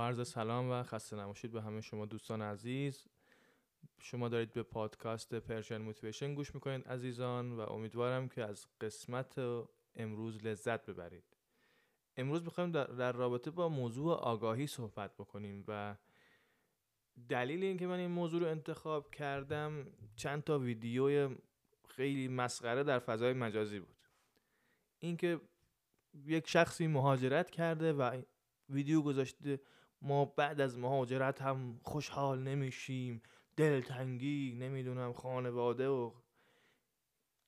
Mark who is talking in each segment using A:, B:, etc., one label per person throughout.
A: عرض سلام و خسته نباشید به همه شما دوستان عزیز. شما دارید به پادکست پرشن موتیویشن گوش می‌کنید عزیزان و امیدوارم که از قسمت امروز لذت ببرید. امروز می‌خوایم در, رابطه با موضوع آگاهی صحبت بکنیم و دلیل اینکه من این موضوع رو انتخاب کردم چند تا ویدیو خیلی مسخره در فضای مجازی بود. اینکه یک شخصی مهاجرت کرده و ویدیو گذاشته ما بعد از مهاجرت هم خوشحال نمیشیم. دلتنگی نمی‌دونم خانواده و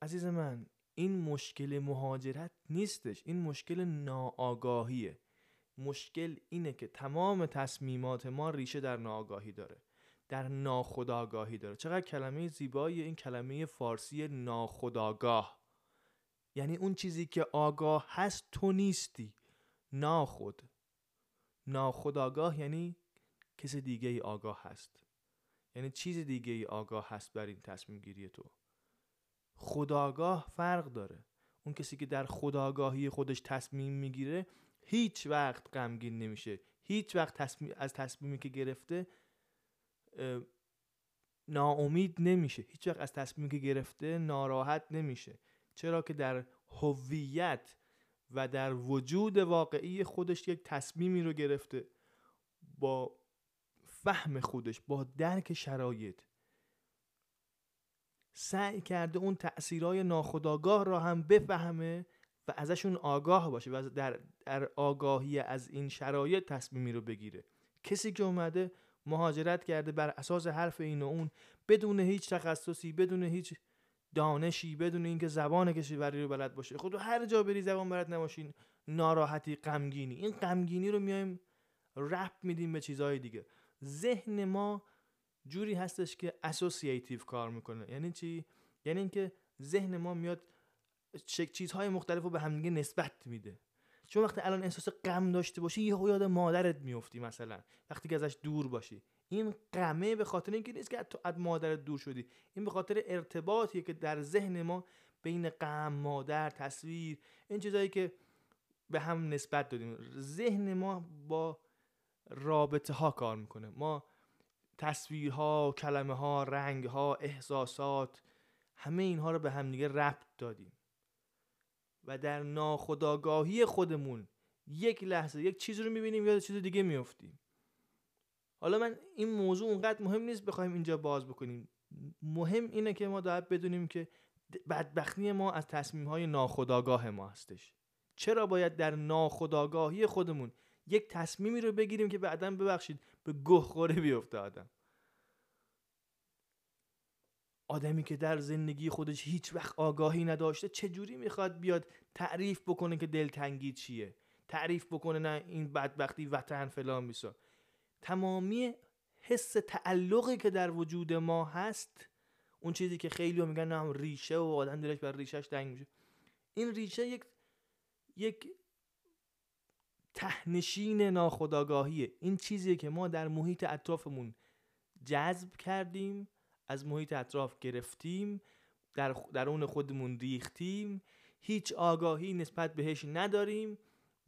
A: عزیز من این مشکل مهاجرت نیستش. این مشکل ناآگاهیه. مشکل اینه که تمام تصمیمات ما ریشه در ناآگاهی داره در ناخداگاهی داره. چقدر کلمه زیبایی این کلمه فارسی ناخداگاه یعنی اون چیزی که آگاه هست تو نیستی. ناخود. ناخداگاه یعنی کس دیگه ای آگاه هست. یعنی چیز دیگه ای آگاه هست بر این تصمیم گیری تو. خداگاه فرق داره. اون کسی که در خداگاهی خودش تصمیم می‌گیره هیچ وقت غمگین نمیشه. هیچ وقت تصمیم از تصمیمی که گرفته ناامید نمیشه. هیچ وقت از تصمیمی که گرفته ناراحت نمیشه. چرا که در هویت و در وجود واقعی خودش یک تصمیمی رو گرفته با فهم خودش با درک شرایط. سعی کرده اون تأثیرهای ناخداگاه را هم بفهمه و ازشون آگاه باشه و در, در آگاهی از این شرایط تصمیمی رو بگیره. کسی که اومده مهاجرت کرده بر اساس حرف این و اون بدون هیچ تخصصی بدون هیچ دانشی بدون اینکه زبان کشوری رو بلد باشه. خود هر جا بری زبان بلد نباشین ناراحتی غمگینی. این غمگینی رو میایم رپ میدیم به چیزهای دیگه. ذهن ما جوری هستش که اسوسییتیو کار می‌کنه. یعنی چی؟ یعنی اینکه ذهن ما میاد چیزهای مختلف رو به همدیگه نسبت میده. چون وقتی الان احساس غم داشته باشی یه یاد مادرت میفتی مثلا. وقتی که ازش دور باشی. این غمه به خاطر اینکه نیست که از مادرت دور شدی. این به خاطر ارتباطیه که در ذهن ما بین غم مادر تصویر این چیزهایی که به هم نسبت دادیم. ذهن ما با رابطه ها کار می‌کنه. ما تصویرها کلمه ها رنگ ها احساسات همه اینها رو به همدیگه ربط دادیم. و در ناخداگاهی خودمون یک لحظه یک چیز رو می‌بینیم یا چیز دیگه میفتیم حالا من این موضوع اونقدر مهم نیست بخوایم اینجا باز بکنیم. مهم اینه که ما باید بدونیم که بدبختی ما از تصمیم های ناخداگاه ما هستش. چرا باید در ناخداگاهی خودمون یک تصمیمی رو بگیریم که بعدا ببخشید به گه خوره بیفته آدم؟ آدمی که در زندگی خودش هیچ وقت آگاهی نداشته چجوری می‌خواد بیاد تعریف بکنه که دلتنگی چیه؟ تعریف بکنه نه این بدبختی وطن فلان بیسا تمامی حس تعلقی که در وجود ما هست اون چیزی که خیلی میگن نه ریشه و آدم دلش بر ریشهش تنگ میشه. این ریشه یک یک تهنشین ناخداگاهیه این چیزیه که ما در محیط اطرافمون جذب کردیم از محیط اطراف گرفتیم در درون خودمون ریختیم. هیچ آگاهی نسبت بهش نداریم.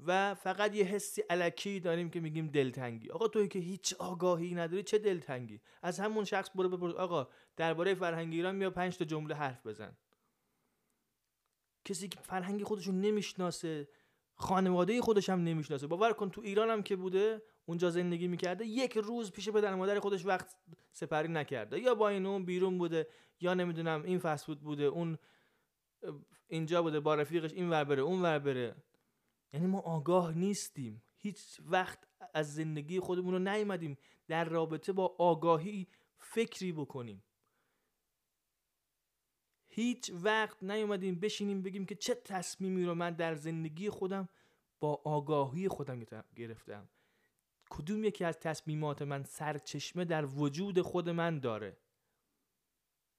A: و فقط یه حسی علکی داریم که میگیم دلتنگی. آقا توی که هیچ آگاهی نداری چه دلتنگی؟ از همون شخص برو بپرس. آقا درباره فرهنگ ایران میا پنج تا جمله حرف بزن. کسی که فرهنگ خودشون نمی‌شناسه خانواده خودش هم نمی‌شناسه. باور کن تو ایران هم که بوده اونجا زندگی می‌کرده یک روز پیش پدر مادر خودش وقت سپری نکرده. یا با این اون بیرون بوده یا نمی‌دونم این فسفود بوده اون اینجا بوده با رفیقش این ور بره اون ور بره. یعنی ما آگاه نیستیم. هیچ وقت از زندگی خودمون رو نیومدیم در رابطه با آگاهی فکری بکنیم. هیچ وقت نیومدیم بشینیم بگیم که چه تصمیمی رو من در زندگی خودم با آگاهی خودم گرفتم کدوم یکی از تصمیمات من سرچشمه در وجود خود من داره؟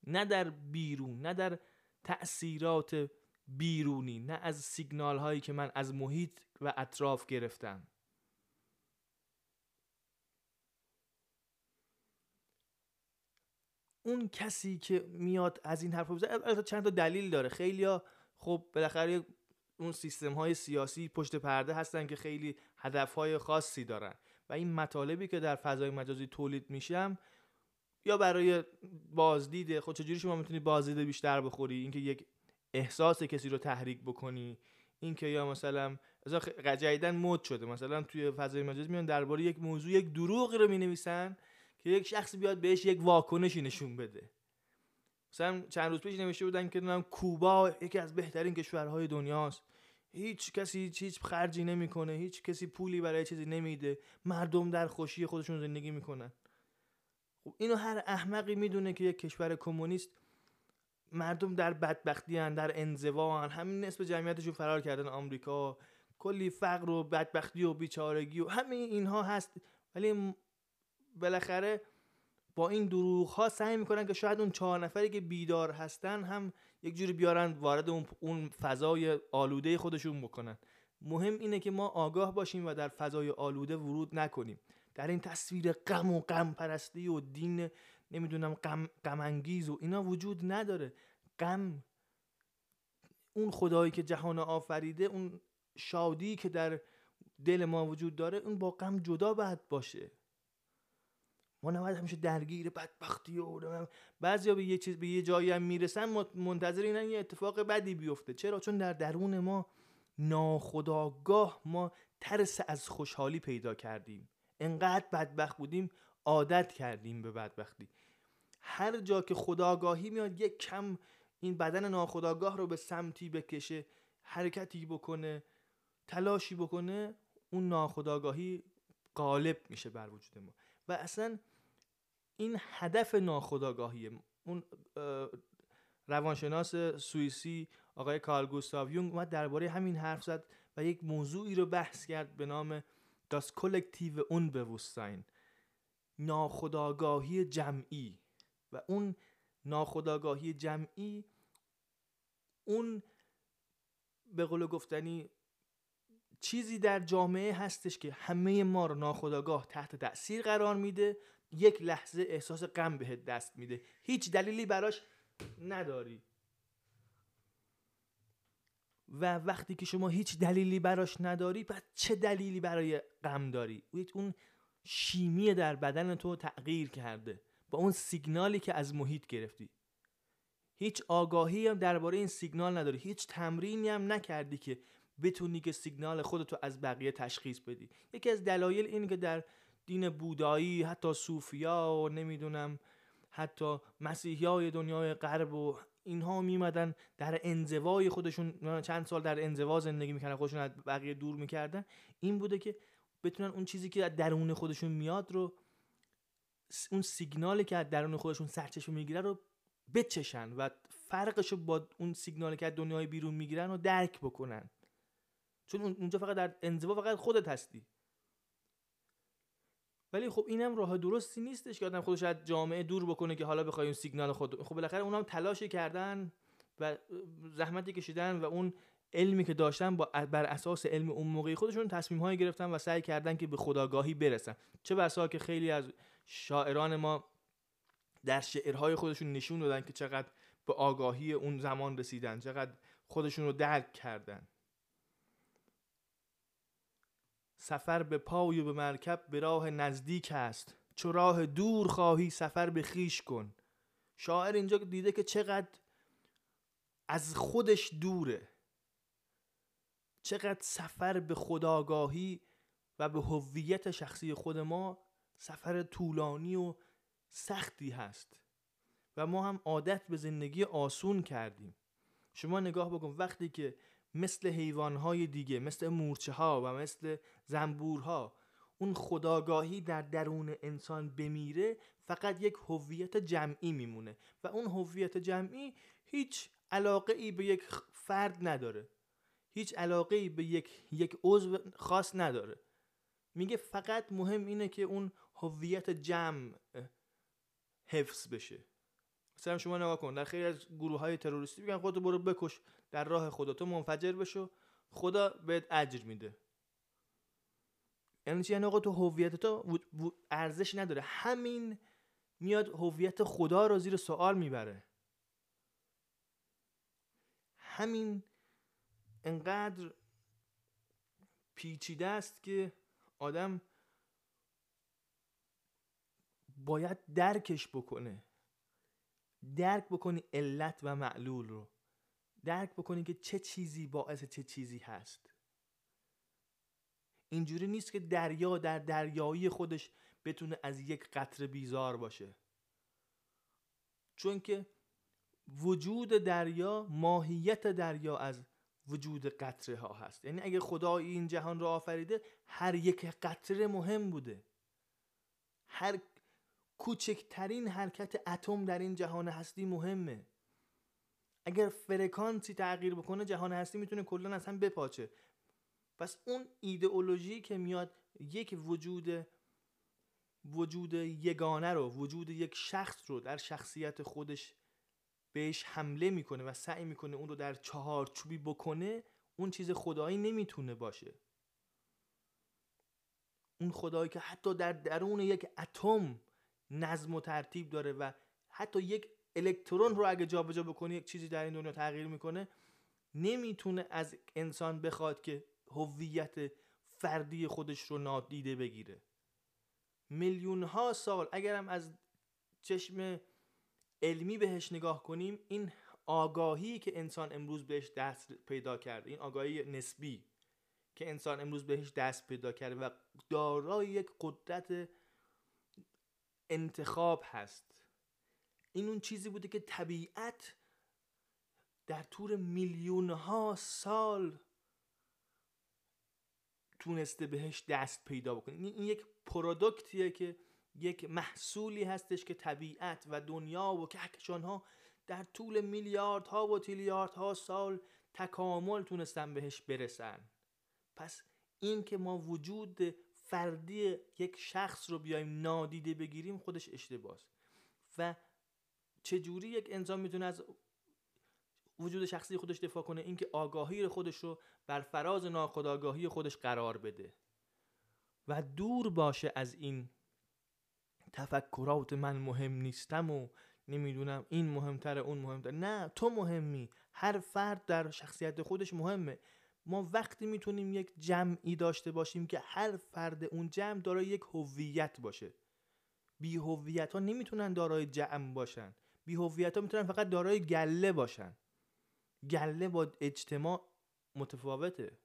A: نه در بیرون نه در تأثیرات بیرونی نه از سیگنال هایی که من از محیط و اطراف گرفتم. اون کسی که میاد از این حرف بزنه چند تا دلیل داره. خیلی ها خب بالاخره اون سیستم های سیاسی پشت پرده هستن که خیلی هدف های خاصی دارن. و این مطالبی که در فضای مجازی تولید میشم یا برای بازدید خود چجوری شما می‌تونی بازدید بیشتر بخوری؟ اینکه یک احساس کسی رو تحریک بکنی؟ اینکه یا مثلا جدیدن مد شده. مثلا توی فضای مجازی میان درباره یک موضوع یک دروغی رو می‌نویسن که یک شخصی بیاد بهش یک واکنشی نشون بده. مثلا چند روز پیش نوشته بودن که کوبا یکی از بهترین کشورهای دنیاست. هیچ کسی هیچ خرجی نمی‌کنه. هیچ کسی پولی برای چیزی نمیده. مردم در خوشی خودشون زندگی می‌کنن. خب اینو هر احمقی می‌دونه که یک کشور کمونیست مردم در بدبختی هن در انزوا هن. همین نصف جمعیتشون فرار کردن آمریکا. کلی فقر و بدبختی و بیچارگی و همه اینها هست. ولی بالاخره با این دروغ ها سعی می‌کنن که شاید اون چهار نفری که بیدار هستن هم یک جوری بیارن وارد اون, فضای آلوده خودشون بکنن. مهم اینه که ما آگاه باشیم و در فضای آلوده ورود نکنیم. در این تصویر غم و غم پرستی و دین نمی‌دونم غم غم و اینا وجود نداره. غم اون خدایی که جهان آفریده اون شادی که در دل ما وجود داره اون با غم جدا باید باشه. ما نباید همیشه درگیر بدبختی و بعضیا به یه چیز به یه جایی هم می‌رسن منتظر اینن یه اتفاق بدی بیفته. چرا؟ چون در درون ما ناخداگاه ما ترس از خوشحالی پیدا کردیم. انقدر بدبخت بودیم عادت کردیم به بدبختی. هر جا که خداگاهی میاد یک کم این بدن ناخداگاه رو به سمتی بکشه حرکتی بکنه تلاشی بکنه اون ناخداگاهی غالب میشه بر وجود ما. و اصلا این هدف ناخداگاهیه اون روانشناس سوئیسی آقای کارل گوستاو یونگ اومد درباره همین حرف زد و یک موضوعی رو بحث کرد به نام داس کلکتیو اون بوستاین ناخداگاهی جمعی. و اون ناخداگاهی جمعی اون به قول گفتنی چیزی در جامعه هستش که همه ما رو ناخداگاه تحت تاثیر قرار میده یک لحظه احساس غم بهت دست میده. هیچ دلیلی براش نداری. و وقتی که شما هیچ دلیلی براش نداری بعد چه دلیلی برای غم داری؟ اون شیمی در بدن تو تغییر کرده با اون سیگنالی که از محیط گرفتی. هیچ آگاهی هم درباره این سیگنال نداری. هیچ تمرینی هم نکردی که بتونی که سیگنال خودتو از بقیه تشخیص بدی. یکی از دلایل این که در دین بودایی حتی صوفیا و نمی‌دونم حتی مسیحی دنیای غرب و اینها میمدن در انزوای خودشون چند سال در انزوا زندگی می‌کردن خودشون از بقیه دور می‌کردن. این بوده که بتونن اون چیزی که درون خودشون میاد رو اون سیگنالی که از درون خودشون سرچشمه می‌گیره رو بچشن و فرقش رو با اون سیگنالی که از دنیای بیرون می‌گیرن رو درک بکنن. چون اونجا فقط در انزوا فقط خودت هستی. ولی خب اینم راه درستی نیستش که آدم خودش از جامعه دور بکنه که حالا بخوای اون سیگنال خود خب بالاخره اونم تلاشی کردن و زحمتی کشیدن و اون علمی که داشتن با بر اساس علم اون موقعی خودشون تصمیم هایی گرفتن و سعی کردن که به خداگاهی برسن. چه بسا که خیلی از شاعران ما در شعرهای خودشون نشون دادن که چقدر به آگاهی اون زمان رسیدن چقدر خودشون رو درک کردن. سفر به پای و به مرکب به راه نزدیک است. چو راه دور خواهی سفر به خیش کن. شاعر اینجا دیده که چقدر از خودش دوره. چقدر سفر به خداگاهی و به هویت شخصی خود ما سفر طولانی و سختی هست. و ما هم عادت به زندگی آسون کردیم. شما نگاه بکن وقتی که مثل حیوانهای دیگه مثل مورچه ها و مثل زنبورها اون خداگاهی در درون انسان بمیره فقط یک هویت جمعی میمونه. و اون هویت جمعی هیچ علاقه ای به یک فرد نداره. هیچ علاقه ای به یک یک عضو خاص نداره. میگه فقط مهم اینه که اون هویت جمع حفظ بشه. مثلا شما نگاه کن در خیلی از گروه های تروریستی میگن خودتو برو بکش در راه خدا تو منفجر بشو خدا بهت اجر میده. یعنی چی؟ یعنی تو هویت تو ارزش نداره. همین میاد هویت خدا رو زیر سوال می‌بره. همین انقدر پیچیده است که آدم باید درکش بکنه. درک بکنی علت و معلول رو. درک بکنی که چه چیزی باعث چه چیزی هست. اینجوری نیست که دریا در دریایی خودش بتونه از یک قطره بیزار باشه. چون که وجود دریا ماهیت دریا از وجود قطره ها هست. یعنی اگه خدا این جهان رو آفریده هر یک قطره مهم بوده. هر کوچکترین حرکت اتم در این جهان هستی مهمه. اگر فرکانسی تغییر بکنه جهان هستی می‌تونه کلا اصلا بپاچه. پس اون ایدئولوژی که میاد یک وجود وجود یگانه رو وجود یک شخص رو در شخصیت خودش بهش حمله می‌کنه و سعی می‌کنه اون رو در چهار چوبی بکنه اون چیز خدایی نمی‌تونه باشه. اون خدایی که حتی در درون یک اتم نظم و ترتیب داره و حتی یک الکترون رو اگه جابجا بکنه یک چیزی در این دنیا تغییر می‌کنه نمی‌تونه از انسان بخواد که هویت فردی خودش رو نادیده بگیره. میلیون ها سال اگرم از چشم علمی بهش نگاه کنیم این آگاهی که انسان امروز بهش دست پیدا کرده این آگاهی نسبی که انسان امروز بهش دست پیدا کرده و دارای یک قدرت انتخاب هست. این اون چیزی بوده که طبیعت در طور میلیون ها سال تونسته بهش دست پیدا بکنه. این یک پرودکتیه که یک محصولی هستش که طبیعت و دنیا و کهکشان ها در طول میلیاردها و تیلیاردها سال تکامل تونستن بهش برسن. پس این که ما وجود فردی یک شخص رو بیایم نادیده بگیریم خودش اشتباهه و چجوری یک انسان می‌تونه از وجود شخصی خودش دفاع کنه؟ اینکه آگاهی خودش رو بر فراز ناخودآگاهی خودش قرار بده. و دور باشه از این تفکرات من مهم نیستم و نمی‌دونم این مهمتر اون مهمتر. نه تو مهمی. هر فرد در شخصیت خودش مهمه. ما وقتی می‌تونیم یک جمعی داشته باشیم که هر فرد اون جمع دارای یک هویت باشه. بی هویت ها نمی‌تونن دارای جمع باشن. بی هویت ها می‌تونن فقط دارای گله باشن. گله با اجتماع متفاوته.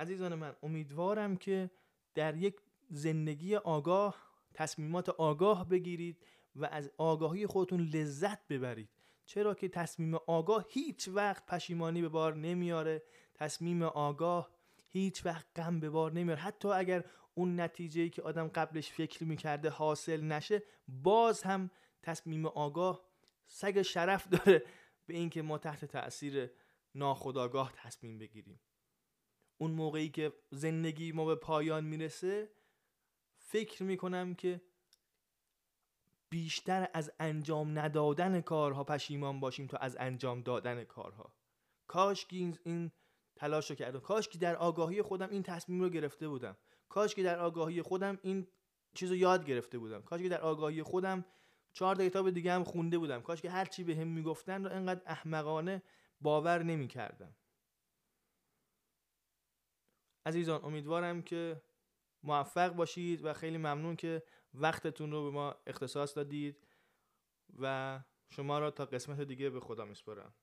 A: عزیزان من امیدوارم که در یک زندگی آگاه تصمیمات آگاه بگیرید و از آگاهی خودتون لذت ببرید. چرا که تصمیم آگاه هیچ وقت پشیمانی به بار نمیاره. تصمیم آگاه هیچ وقت غم به بار نمیاره. حتی اگر اون نتیجه که آدم قبلش فکر می‌کرده حاصل نشه باز هم تصمیم آگاه سگ شرف داره به اینکه ما تحت تاثیر ناخداگاه تصمیم بگیریم. اون موقعی که زندگی ما به پایان می‌رسه فکر می‌کنم که بیشتر از انجام ندادن کارها پشیمان باشیم تا از انجام دادن کارها. کاش که این تلاش رو کردم. کاش که در آگاهی خودم این تصمیم رو گرفته بودم. کاش که در آگاهی خودم این چیز رو یاد گرفته بودم. کاش که در آگاهی خودم چهار کتاب دیگه هم خونده بودم. کاش که هر چی به هم می‌گفتن رو انقدر احمقانه باور نمی‌کردم. عزیزان امیدوارم که موفق باشید و خیلی ممنون که وقتتون رو به ما اختصاص دادید و شما را تا قسمت دیگه به خدا میسپارم.